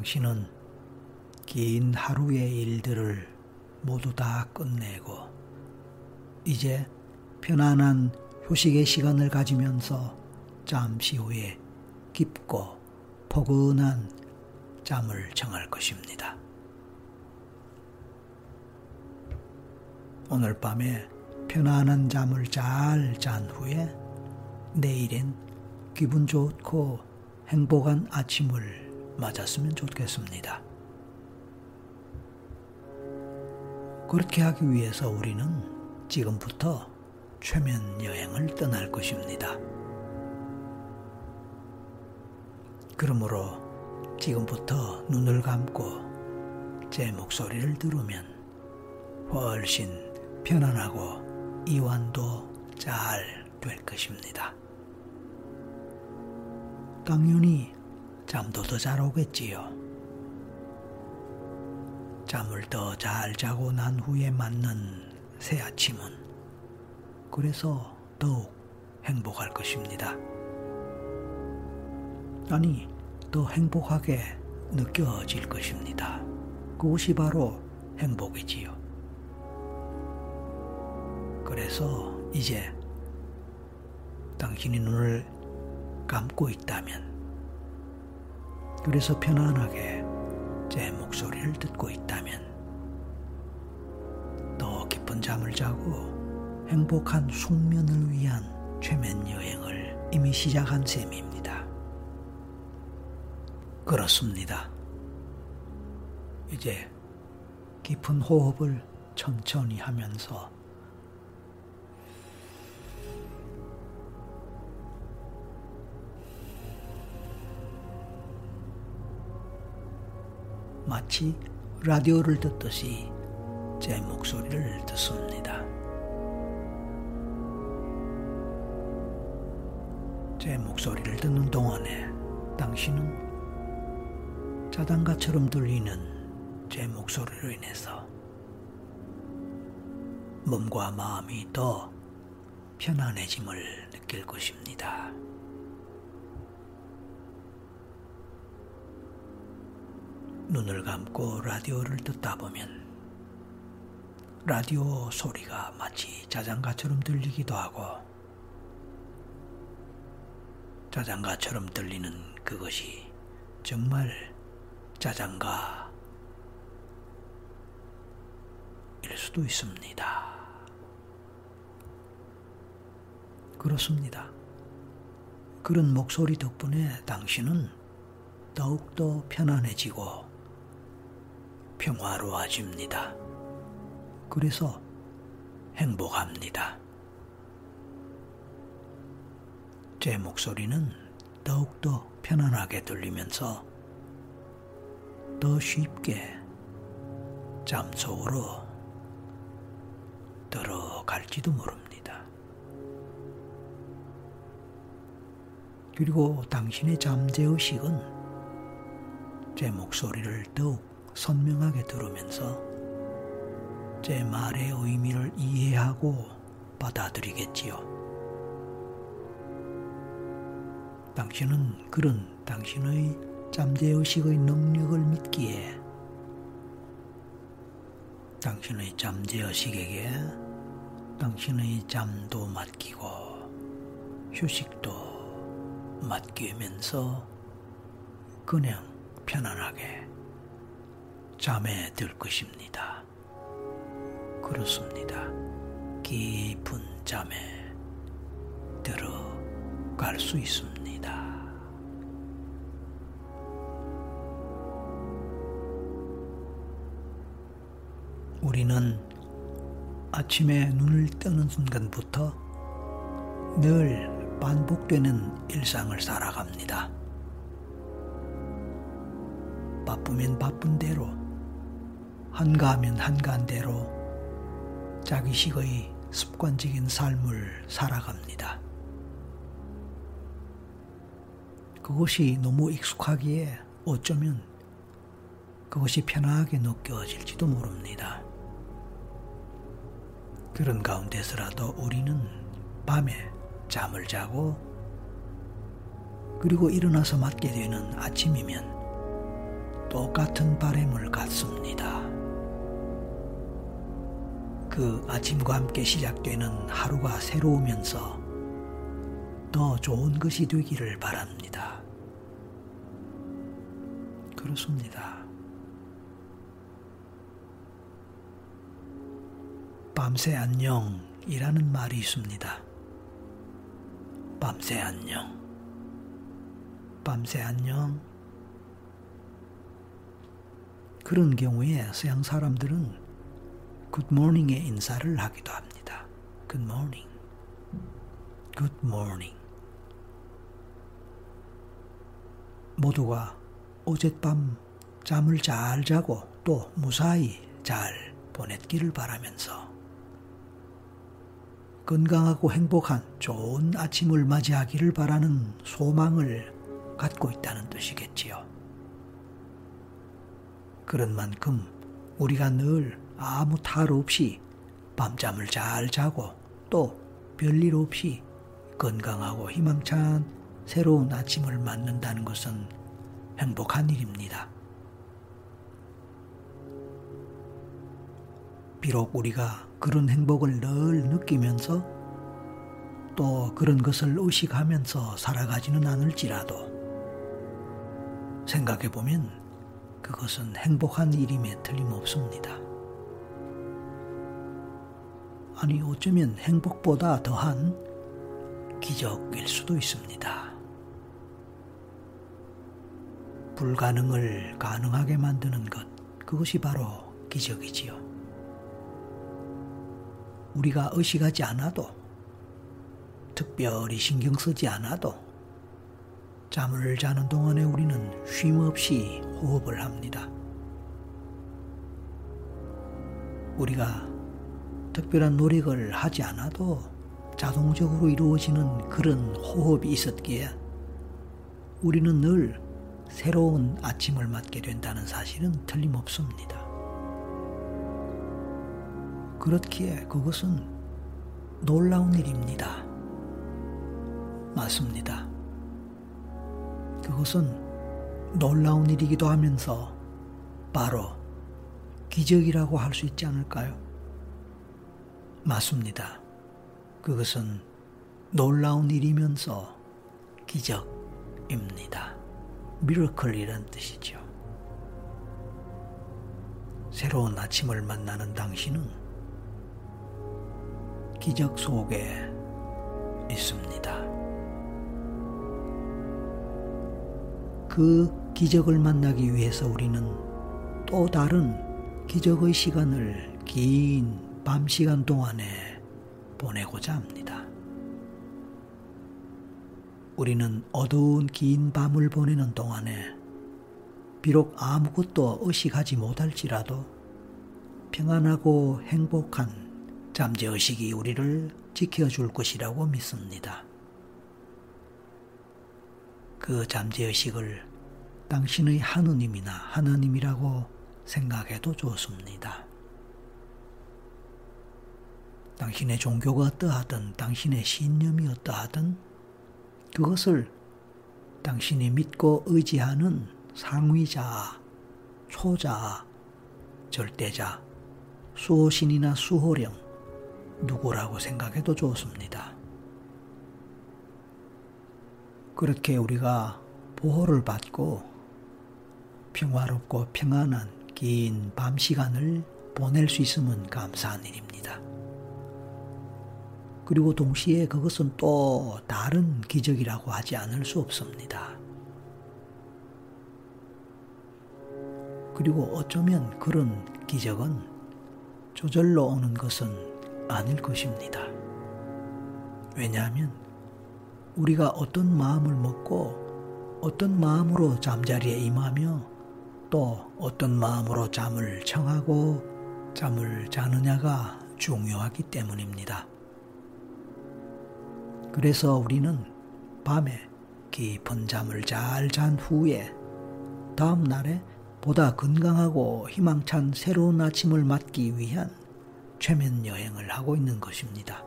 당신은 긴 하루의 일들을 모두 다 끝내고 이제 편안한 휴식의 시간을 가지면서 잠시 후에 깊고 포근한 잠을 정할 것입니다. 오늘 밤에 편안한 잠을 잘 잔 후에 내일엔 기분 좋고 행복한 아침을 맞았으면 좋겠습니다. 그렇게 하기 위해서 우리는 지금부터 최면 여행을 떠날 것입니다. 그러므로 지금부터 눈을 감고 제 목소리를 들으면 훨씬 편안하고 이완도 잘 될 것입니다. 당연히 잠도 더 잘 오겠지요. 잠을 더 잘 자고 난 후에 맞는 새 아침은 그래서 더욱 행복할 것입니다. 아니, 더 행복하게 느껴질 것입니다. 그것이 바로 행복이지요. 그래서 이제 당신이 눈을 감고 있다면, 그래서 편안하게 제 목소리를 듣고 있다면, 더 깊은 잠을 자고 행복한 숙면을 위한 최면 여행을 이미 시작한 셈입니다. 그렇습니다. 이제 깊은 호흡을 천천히 하면서 마치 라디오를 듣듯이 제 목소리를 듣습니다. 제 목소리를 듣는 동안에 당신은 자장가처럼 들리는 제 목소리로 인해서 몸과 마음이 더 편안해짐을 느낄 것입니다. 눈을 감고 라디오를 듣다 보면 라디오 소리가 마치 자장가처럼 들리기도 하고 자장가처럼 들리는 그것이 정말 자장가 일 수도 있습니다. 그렇습니다. 그런 목소리 덕분에 당신은 더욱더 편안해지고 평화로워집니다. 그래서 행복합니다. 제 목소리는 더욱더 편안하게 들리면서 더 쉽게 잠속으로 들어갈지도 모릅니다. 그리고 당신의 잠재의식은 제 목소리를 더욱 선명하게 들으면서 제 말의 의미를 이해하고 받아들이겠지요. 당신은 그런 당신의 잠재의식의 능력을 믿기에 당신의 잠재의식에게 당신의 잠도 맡기고 휴식도 맡기면서 그냥 편안하게 잠에 들 것입니다. 그렇습니다. 깊은 잠에 들어갈 수 있습니다. 우리는 아침에 눈을 뜨는 순간부터 늘 반복되는 일상을 살아갑니다. 바쁘면 바쁜 대로, 한가하면 한가한 대로 자기식의 습관적인 삶을 살아갑니다. 그것이 너무 익숙하기에 어쩌면 그것이 편하게 느껴질지도 모릅니다. 그런 가운데서라도 우리는 밤에 잠을 자고 그리고 일어나서 맞게 되는 아침이면 똑같은 바램을 갖습니다. 그 아침과 함께 시작되는 하루가 새로우면서 더 좋은 것이 되기를 바랍니다. 그렇습니다. 밤새 안녕이라는 말이 있습니다. 밤새 안녕. 밤새 안녕. 그런 경우에 서양 사람들은 good morning의 인사를 하기도 합니다. Good morning. Good morning. 모두가 어젯밤 잠을 잘 자고 또 무사히 잘 보냈기를 바라면서 건강하고 행복한 좋은 아침을 맞이하기를 바라는 소망을 갖고 있다는 뜻이겠지요. 그런 만큼 우리가 늘 아무 탈 없이 밤잠을 잘 자고 또 별일 없이 건강하고 희망찬 새로운 아침을 맞는다는 것은 행복한 일입니다. 비록 우리가 그런 행복을 늘 느끼면서 또 그런 것을 의식하면서 살아가지는 않을지라도 생각해보면 그것은 행복한 일임에 틀림없습니다. 아니, 어쩌면 행복보다 더한 기적일 수도 있습니다. 불가능을 가능하게 만드는 것, 그것이 바로 기적이지요. 우리가 의식하지 않아도, 특별히 신경 쓰지 않아도, 잠을 자는 동안에 우리는 쉼 없이 호흡을 합니다. 우리가 특별한 노력을 하지 않아도 자동적으로 이루어지는 그런 호흡이 있었기에 우리는 늘 새로운 아침을 맞게 된다는 사실은 틀림없습니다. 그렇기에 그것은 놀라운 일입니다. 맞습니다. 그것은 놀라운 일이기도 하면서 바로 기적이라고 할 수 있지 않을까요? 맞습니다. 그것은 놀라운 일이면서 기적입니다. 미러클이란 뜻이죠. 새로운 아침을 만나는 당신은 기적 속에 있습니다. 그 기적을 만나기 위해서 우리는 또 다른 기적의 시간을 긴 밤 시간 동안에 보내고자 합니다. 우리는 어두운 긴 밤을 보내는 동안에 비록 아무것도 의식하지 못할지라도 평안하고 행복한 잠재의식이 우리를 지켜줄 것이라고 믿습니다. 그 잠재의식을 당신의 하느님이나 하나님이라고 생각해도 좋습니다. 당신의 종교가 어떠하든 당신의 신념이 어떠하든 그것을 당신이 믿고 의지하는 상위자, 초자, 절대자, 수호신이나 수호령 누구라고 생각해도 좋습니다. 그렇게 우리가 보호를 받고 평화롭고 평안한 긴 밤 시간을 보낼 수 있으면 감사한 일입니다. 그리고 동시에 그것은 또 다른 기적이라고 하지 않을 수 없습니다. 그리고 어쩌면 그런 기적은 조절로 오는 것은 아닐 것입니다. 왜냐하면 우리가 어떤 마음을 먹고 어떤 마음으로 잠자리에 임하며 또 어떤 마음으로 잠을 청하고 잠을 자느냐가 중요하기 때문입니다. 그래서 우리는 밤에 깊은 잠을 잘 잔 후에 다음 날에 보다 건강하고 희망찬 새로운 아침을 맞기 위한 최면 여행을 하고 있는 것입니다.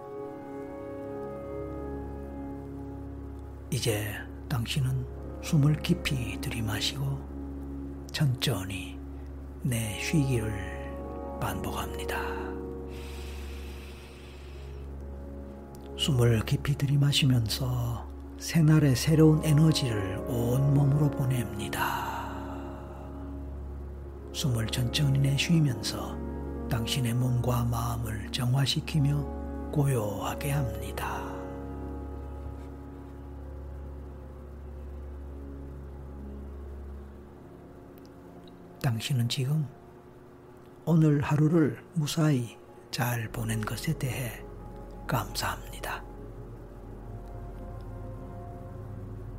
이제 당신은 숨을 깊이 들이마시고 천천히 내 쉬기를 반복합니다. 숨을 깊이 들이마시면서 새날의 새로운 에너지를 온 몸으로 보냅니다. 숨을 천천히 내쉬면서 당신의 몸과 마음을 정화시키며 고요하게 합니다. 당신은 지금 오늘 하루를 무사히 잘 보낸 것에 대해 감사합니다.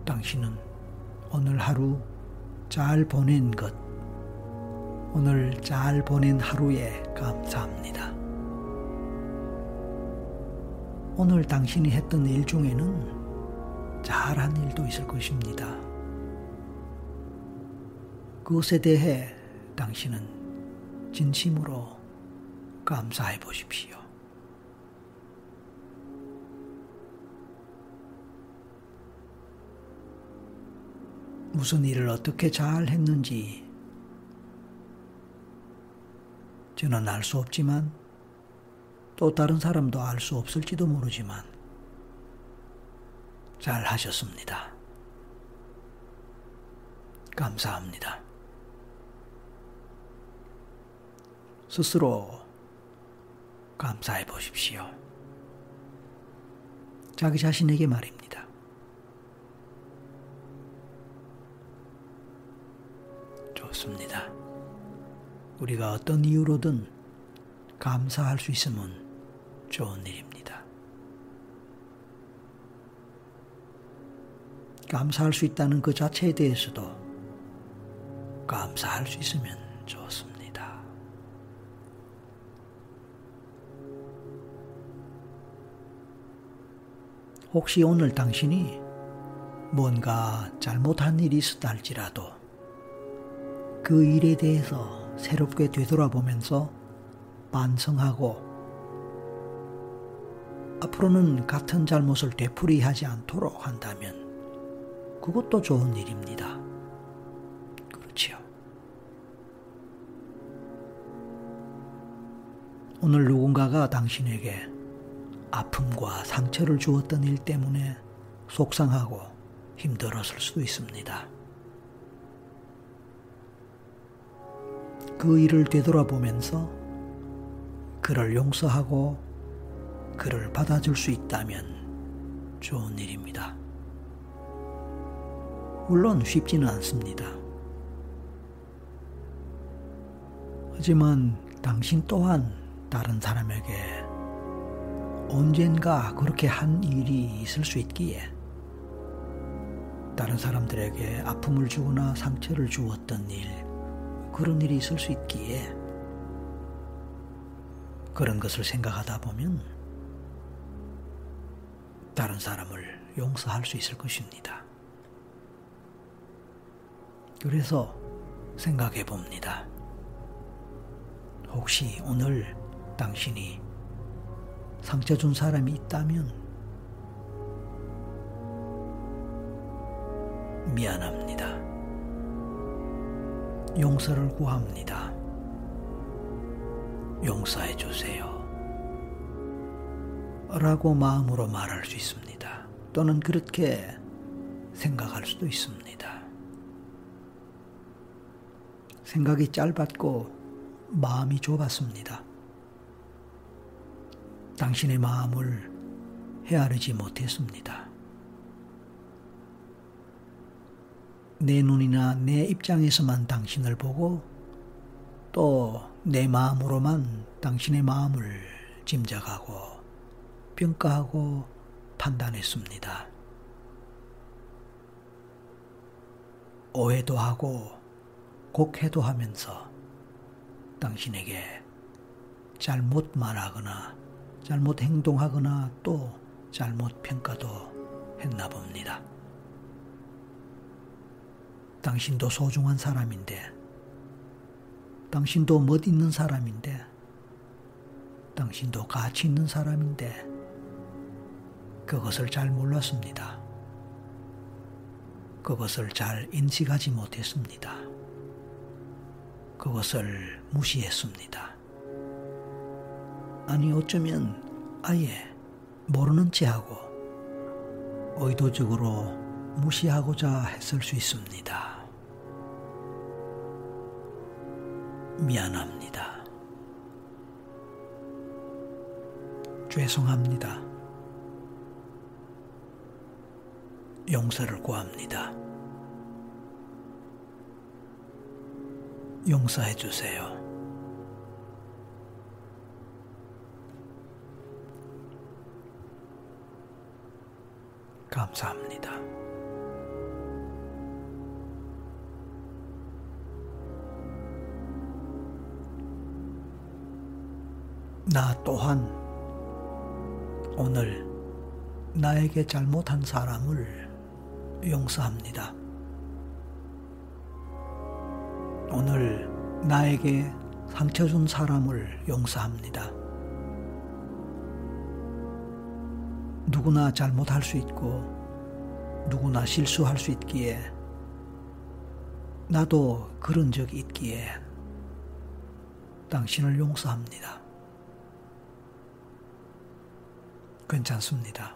당신은 오늘 하루 잘 보낸 것, 오늘 잘 보낸 하루에 감사합니다. 오늘 당신이 했던 일 중에는 잘한 일도 있을 것입니다. 그것에 대해 당신은 진심으로 감사해 보십시오. 무슨 일을 어떻게 잘 했는지 저는 알 수 없지만 또 다른 사람도 알 수 없을지도 모르지만 잘 하셨습니다. 감사합니다. 스스로 감사해 보십시오. 자기 자신에게 말입니다. 우리가 어떤 이유로든 감사할 수 있으면 좋은 일입니다. 감사할 수 있다는 그 자체에 대해서도 감사할 수 있으면 좋습니다. 혹시 오늘 당신이 뭔가 잘못한 일이 있었다 할지라도 그 일에 대해서 새롭게 되돌아보면서 반성하고 앞으로는 같은 잘못을 되풀이하지 않도록 한다면 그것도 좋은 일입니다. 그렇지요. 오늘 누군가가 당신에게 아픔과 상처를 주었던 일 때문에 속상하고 힘들었을 수도 있습니다. 그 일을 되돌아보면서 그를 용서하고 그를 받아줄 수 있다면 좋은 일입니다. 물론 쉽지는 않습니다. 하지만 당신 또한 다른 사람에게 언젠가 그렇게 한 일이 있을 수 있기에 다른 사람들에게 아픔을 주거나 상처를 주었던 일, 그런 일이 있을 수 있기에 그런 것을 생각하다 보면 다른 사람을 용서할 수 있을 것입니다. 그래서 생각해 봅니다. 혹시 오늘 당신이 상처 준 사람이 있다면 미안합니다. 용서를 구합니다. 용서해 주세요. 라고 마음으로 말할 수 있습니다. 또는 그렇게 생각할 수도 있습니다. 생각이 짧았고 마음이 좁았습니다. 당신의 마음을 헤아리지 못했습니다. 내 눈이나 내 입장에서만 당신을 보고 또 내 마음으로만 당신의 마음을 짐작하고 평가하고 판단했습니다. 오해도 하고 곡해도 하면서 당신에게 잘못 말하거나 잘못 행동하거나 또 잘못 평가도 했나 봅니다. 당신도 소중한 사람인데, 당신도 멋 있는 사람인데, 당신도 가치 있는 사람인데, 그것을 잘 몰랐습니다. 그것을 잘 인식하지 못했습니다. 그것을 무시했습니다. 아니 어쩌면 아예 모르는 체 하고 의도적으로 무시하고자 했을 수 있습니다. 미안합니다. 죄송합니다. 용서를 구합니다. 용서해 주세요. 감사합니다. 나 또한 오늘 나에게 잘못한 사람을 용서합니다. 오늘 나에게 상처 준 사람을 용서합니다. 누구나 잘못할 수 있고 누구나 실수할 수 있기에 나도 그런 적이 있기에 당신을 용서합니다. 괜찮습니다.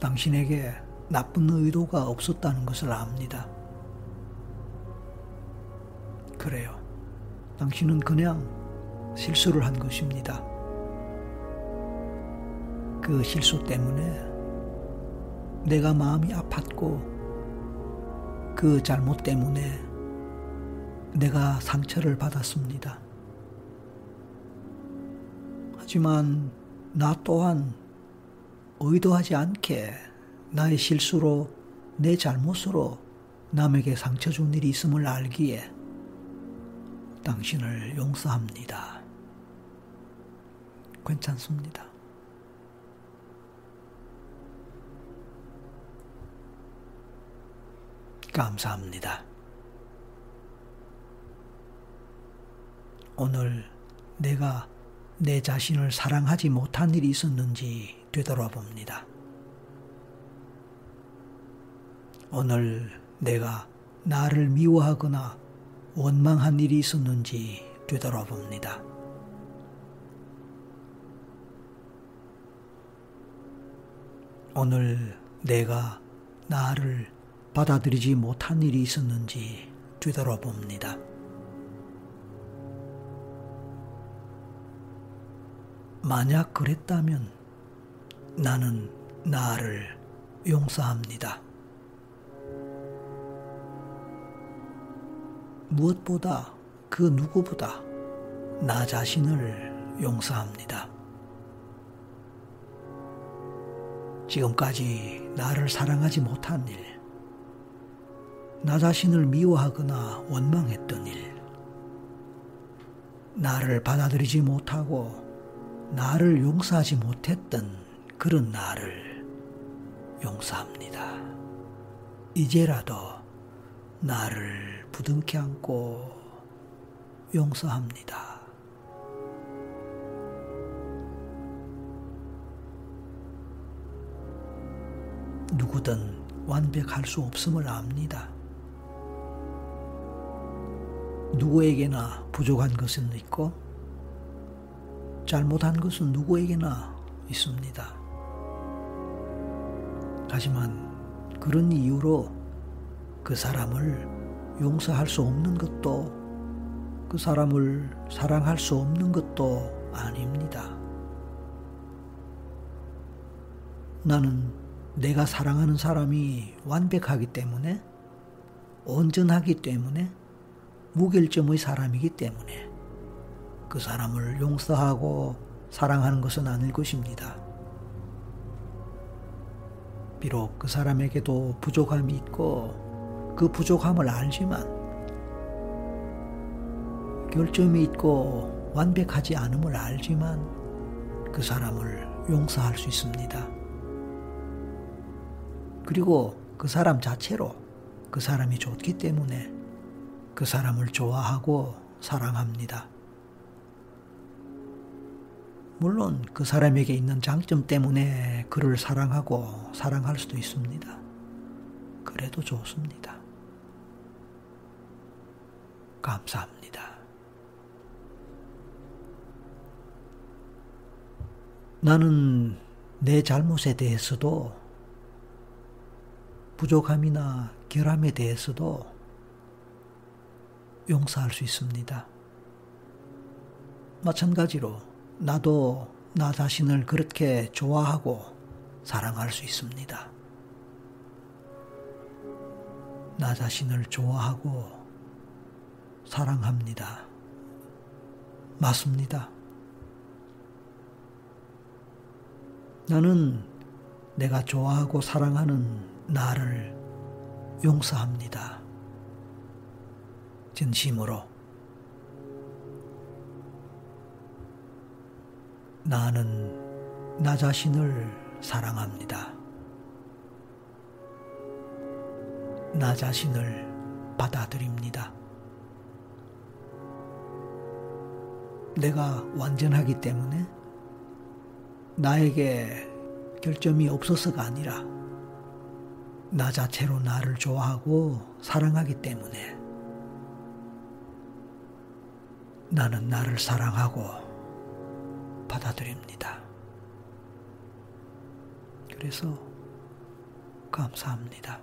당신에게 나쁜 의도가 없었다는 것을 압니다. 그래요. 당신은 그냥 실수를 한 것입니다. 그 실수 때문에 내가 마음이 아팠고 그 잘못 때문에 내가 상처를 받았습니다. 하지만 나 또한 의도하지 않게 나의 실수로 내 잘못으로 남에게 상처 준 일이 있음을 알기에 당신을 용서합니다. 괜찮습니다. 감사합니다. 오늘 내가 내 자신을 사랑하지 못한 일이 있었는지 되돌아 봅니다. 오늘 내가 나를 미워하거나 원망한 일이 있었는지 되돌아 봅니다. 오늘 내가 나를 받아들이지 못한 일이 있었는지 되돌아 봅니다. 만약 그랬다면 나는 나를 용서합니다. 무엇보다 그 누구보다 나 자신을 용서합니다. 지금까지 나를 사랑하지 못한 일, 나 자신을 미워하거나 원망했던 일, 나를 받아들이지 못하고 나를 용서하지 못했던 그런 나를 용서합니다. 이제라도 나를 부둥켜 안고 용서합니다. 누구든 완벽할 수 없음을 압니다. 누구에게나 부족한 것은 있고 잘못한 것은 누구에게나 있습니다. 하지만 그런 이유로 그 사람을 용서할 수 없는 것도 그 사람을 사랑할 수 없는 것도 아닙니다. 나는 내가 사랑하는 사람이 완벽하기 때문에 온전하기 때문에 무결점의 사람이기 때문에 그 사람을 용서하고 사랑하는 것은 아닐 것입니다. 비록 그 사람에게도 부족함이 있고 그 부족함을 알지만 결점이 있고 완벽하지 않음을 알지만 그 사람을 용서할 수 있습니다. 그리고 그 사람 자체로 그 사람이 좋기 때문에 그 사람을 좋아하고 사랑합니다. 물론 그 사람에게 있는 장점 때문에 그를 사랑하고 사랑할 수도 있습니다. 그래도 좋습니다. 감사합니다. 나는 내 잘못에 대해서도 부족함이나 결함에 대해서도 용서할 수 있습니다. 마찬가지로 나도 나 자신을 그렇게 좋아하고 사랑할 수 있습니다. 나 자신을 좋아하고 사랑합니다. 맞습니다. 나는 내가 좋아하고 사랑하는 나를 용서합니다. 진심으로. 나는 나 자신을 사랑합니다. 나 자신을 받아들입니다. 내가 완전하기 때문에 나에게 결점이 없어서가 아니라 나 자체로 나를 좋아하고 사랑하기 때문에 나는 나를 사랑하고 받아들입니다. 그래서 감사합니다.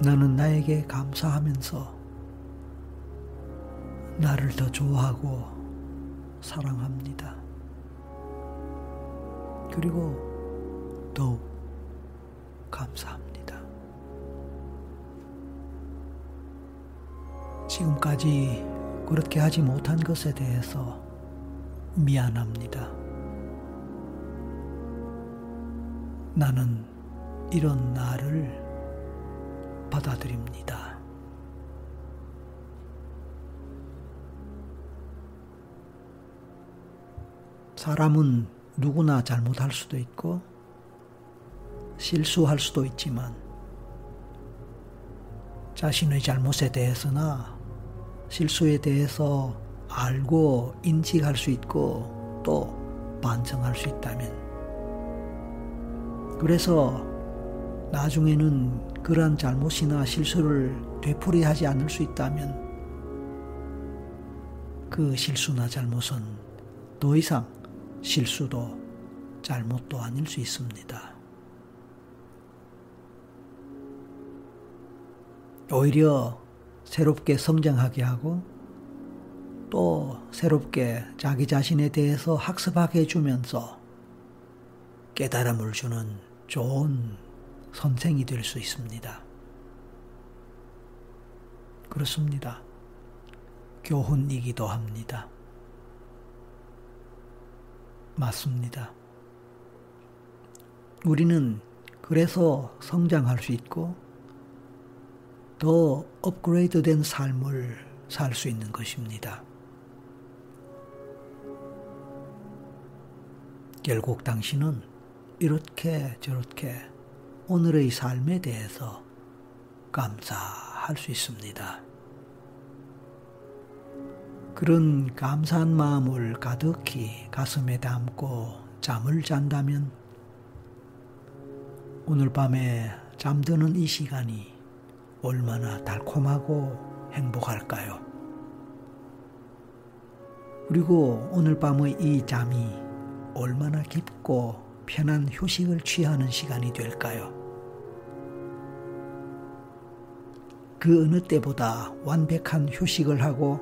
나는 나에게 감사하면서 나를 더 좋아하고 사랑합니다. 그리고 더욱 감사합니다. 지금까지 그렇게 하지 못한 것에 대해서 미안합니다. 나는 이런 나를 받아들입니다. 사람은 누구나 잘못할 수도 있고 실수할 수도 있지만 자신의 잘못에 대해서나 실수에 대해서 알고 인식할 수 있고 또 반성할 수 있다면 그래서 나중에는 그러한 잘못이나 실수를 되풀이하지 않을 수 있다면 그 실수나 잘못은 더 이상 실수도 잘못도 아닐 수 있습니다. 오히려 새롭게 성장하게 하고 또 새롭게 자기 자신에 대해서 학습하게 해주면서 깨달음을 주는 좋은 선생이 될 수 있습니다. 그렇습니다. 교훈이기도 합니다. 맞습니다. 우리는 그래서 성장할 수 있고 더 업그레이드 된 삶을 살 수 있는 것입니다. 결국 당신은 이렇게 저렇게 오늘의 삶에 대해서 감사할 수 있습니다. 그런 감사한 마음을 가득히 가슴에 담고 잠을 잔다면 오늘 밤에 잠드는 이 시간이 얼마나 달콤하고 행복할까요? 그리고 오늘 밤의 이 잠이 얼마나 깊고 편한 휴식을 취하는 시간이 될까요? 그 어느 때보다 완벽한 휴식을 하고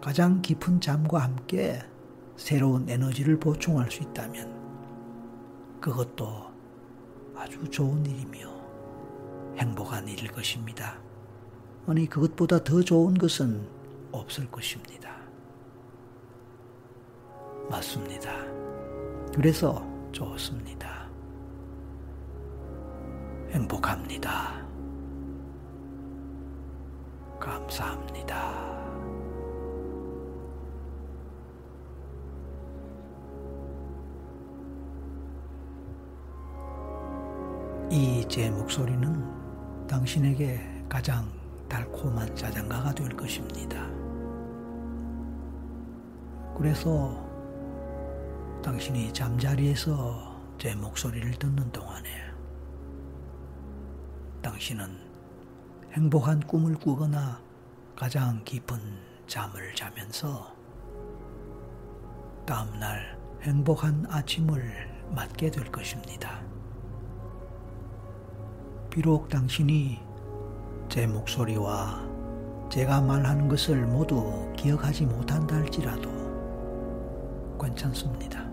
가장 깊은 잠과 함께 새로운 에너지를 보충할 수 있다면 그것도 아주 좋은 일이며 행복한 일일 것입니다. 아니, 그것보다 더 좋은 것은 없을 것입니다. 맞습니다. 그래서 좋습니다. 행복합니다. 감사합니다. 이 제 목소리는 당신에게 가장 달콤한 자장가가 될 것입니다. 그래서 당신이 잠자리에서 제 목소리를 듣는 동안에 당신은 행복한 꿈을 꾸거나 가장 깊은 잠을 자면서 다음날 행복한 아침을 맞게 될 것입니다. 비록 당신이 제 목소리와 제가 말하는 것을 모두 기억하지 못한다 할지라도 괜찮습니다.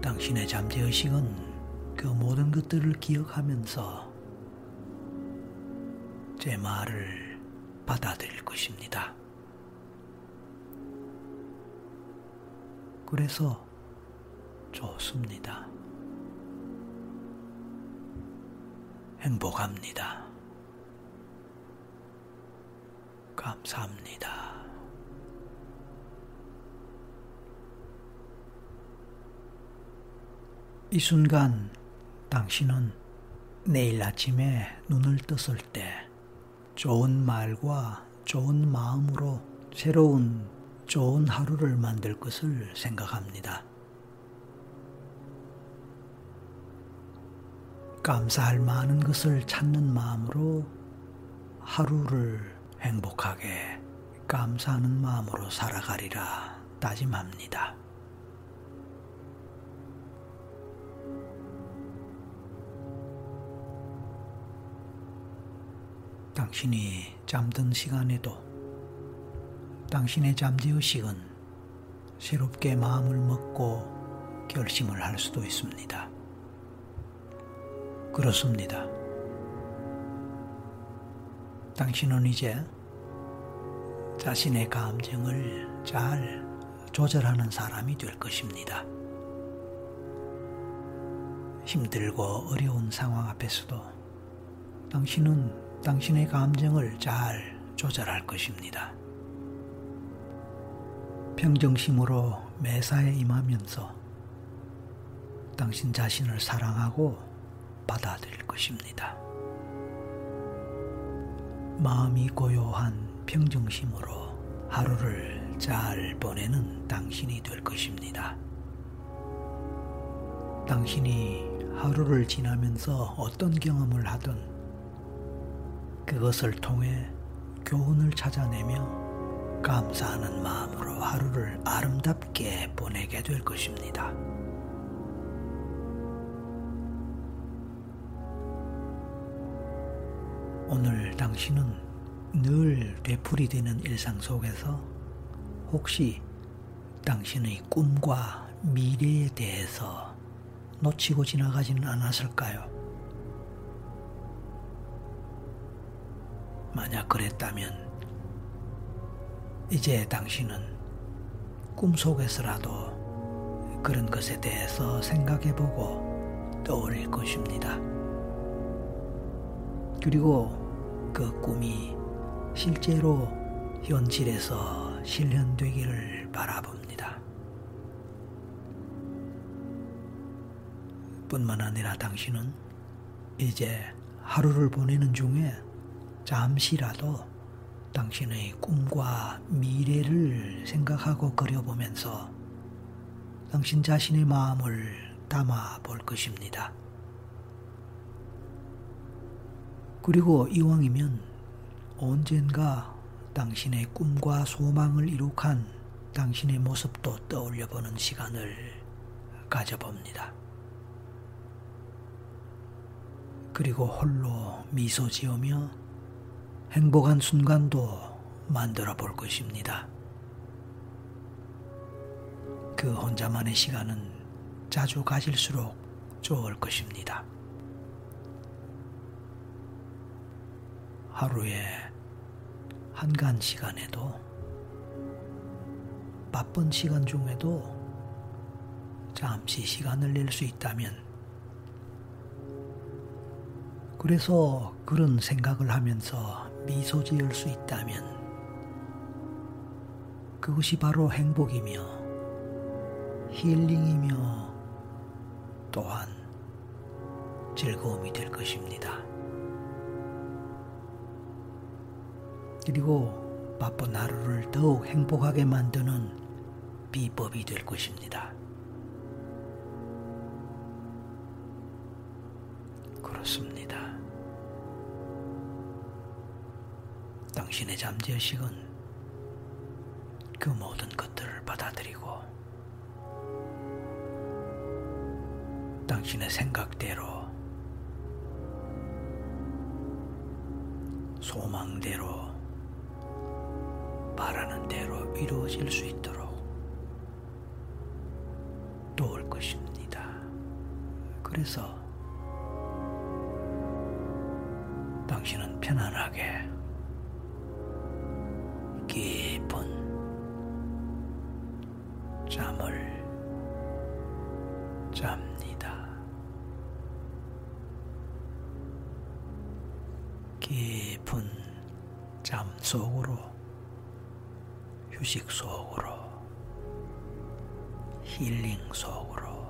당신의 잠재의식은 그 모든 것들을 기억하면서 제 말을 받아들일 것입니다. 그래서 좋습니다. 행복합니다. 감사합니다. 이 순간 당신은 내일 아침에 눈을 떴을 때 좋은 말과 좋은 마음으로 새로운 좋은 하루를 만들 것을 생각합니다. 감사할 많은 것을 찾는 마음으로 하루를 행복하게 감사하는 마음으로 살아가리라 다짐합니다. 당신이 잠든 시간에도 당신의 잠재의식은 새롭게 마음을 먹고 결심을 할 수도 있습니다. 그렇습니다. 당신은 이제 자신의 감정을 잘 조절하는 사람이 될 것입니다. 힘들고 어려운 상황 앞에서도 당신은 당신의 감정을 잘 조절할 것입니다. 평정심으로 매사에 임하면서 당신 자신을 사랑하고 받아들일 것입니다. 마음이 고요한 평정심으로 하루를 잘 보내는 당신이 될 것입니다. 당신이 하루를 지나면서 어떤 경험을 하든 그것을 통해 교훈을 찾아내며 감사하는 마음으로 하루를 아름답게 보내게 될 것입니다. 오늘 당신은 늘 되풀이되는 일상 속에서 혹시 당신의 꿈과 미래에 대해서 놓치고 지나가지는 않았을까요? 만약 그랬다면 이제 당신은 꿈속에서라도 그런 것에 대해서 생각해보고 떠올릴 것입니다. 그리고 그 꿈이 실제로 현실에서 실현되기를 바라봅니다. 뿐만 아니라 당신은 이제 하루를 보내는 중에 잠시라도 당신의 꿈과 미래를 생각하고 그려보면서 당신 자신의 마음을 담아 볼 것입니다. 그리고 이왕이면 언젠가 당신의 꿈과 소망을 이룩한 당신의 모습도 떠올려 보는 시간을 가져봅니다. 그리고 홀로 미소 지으며 행복한 순간도 만들어 볼 것입니다. 그 혼자만의 시간은 자주 가질수록 좋을 것입니다. 하루에 한간 시간에도 바쁜 시간 중에도 잠시 시간을 낼 수 있다면 그래서 그런 생각을 하면서 미소 지을 수 있다면 그것이 바로 행복이며 힐링이며 또한 즐거움이 될 것입니다. 그리고 바쁜 하루를 더욱 행복하게 만드는 비법이 될 것입니다. 그렇습니다. 당신의 잠재의식은 그 모든 것들을 받아들이고 당신의 생각대로 소망대로 바라는 대로 이루어질 수 있도록 도울 것입니다. 그래서 당신은 편안하게 깊은 잠을 잡니다. 깊은 잠 속으로 휴식 속으로 힐링 속으로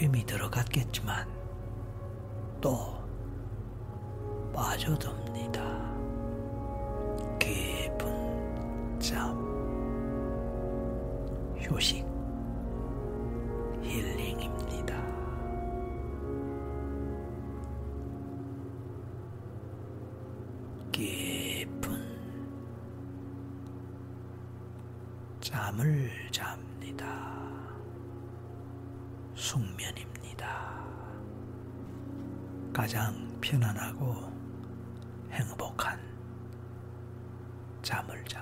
이미 들어갔겠지만 또 빠져듭니다. 깊은 잠, 휴식, 잠을 잡니다. 숙면입니다. 가장 편안하고 행복한 잠을 잡니다.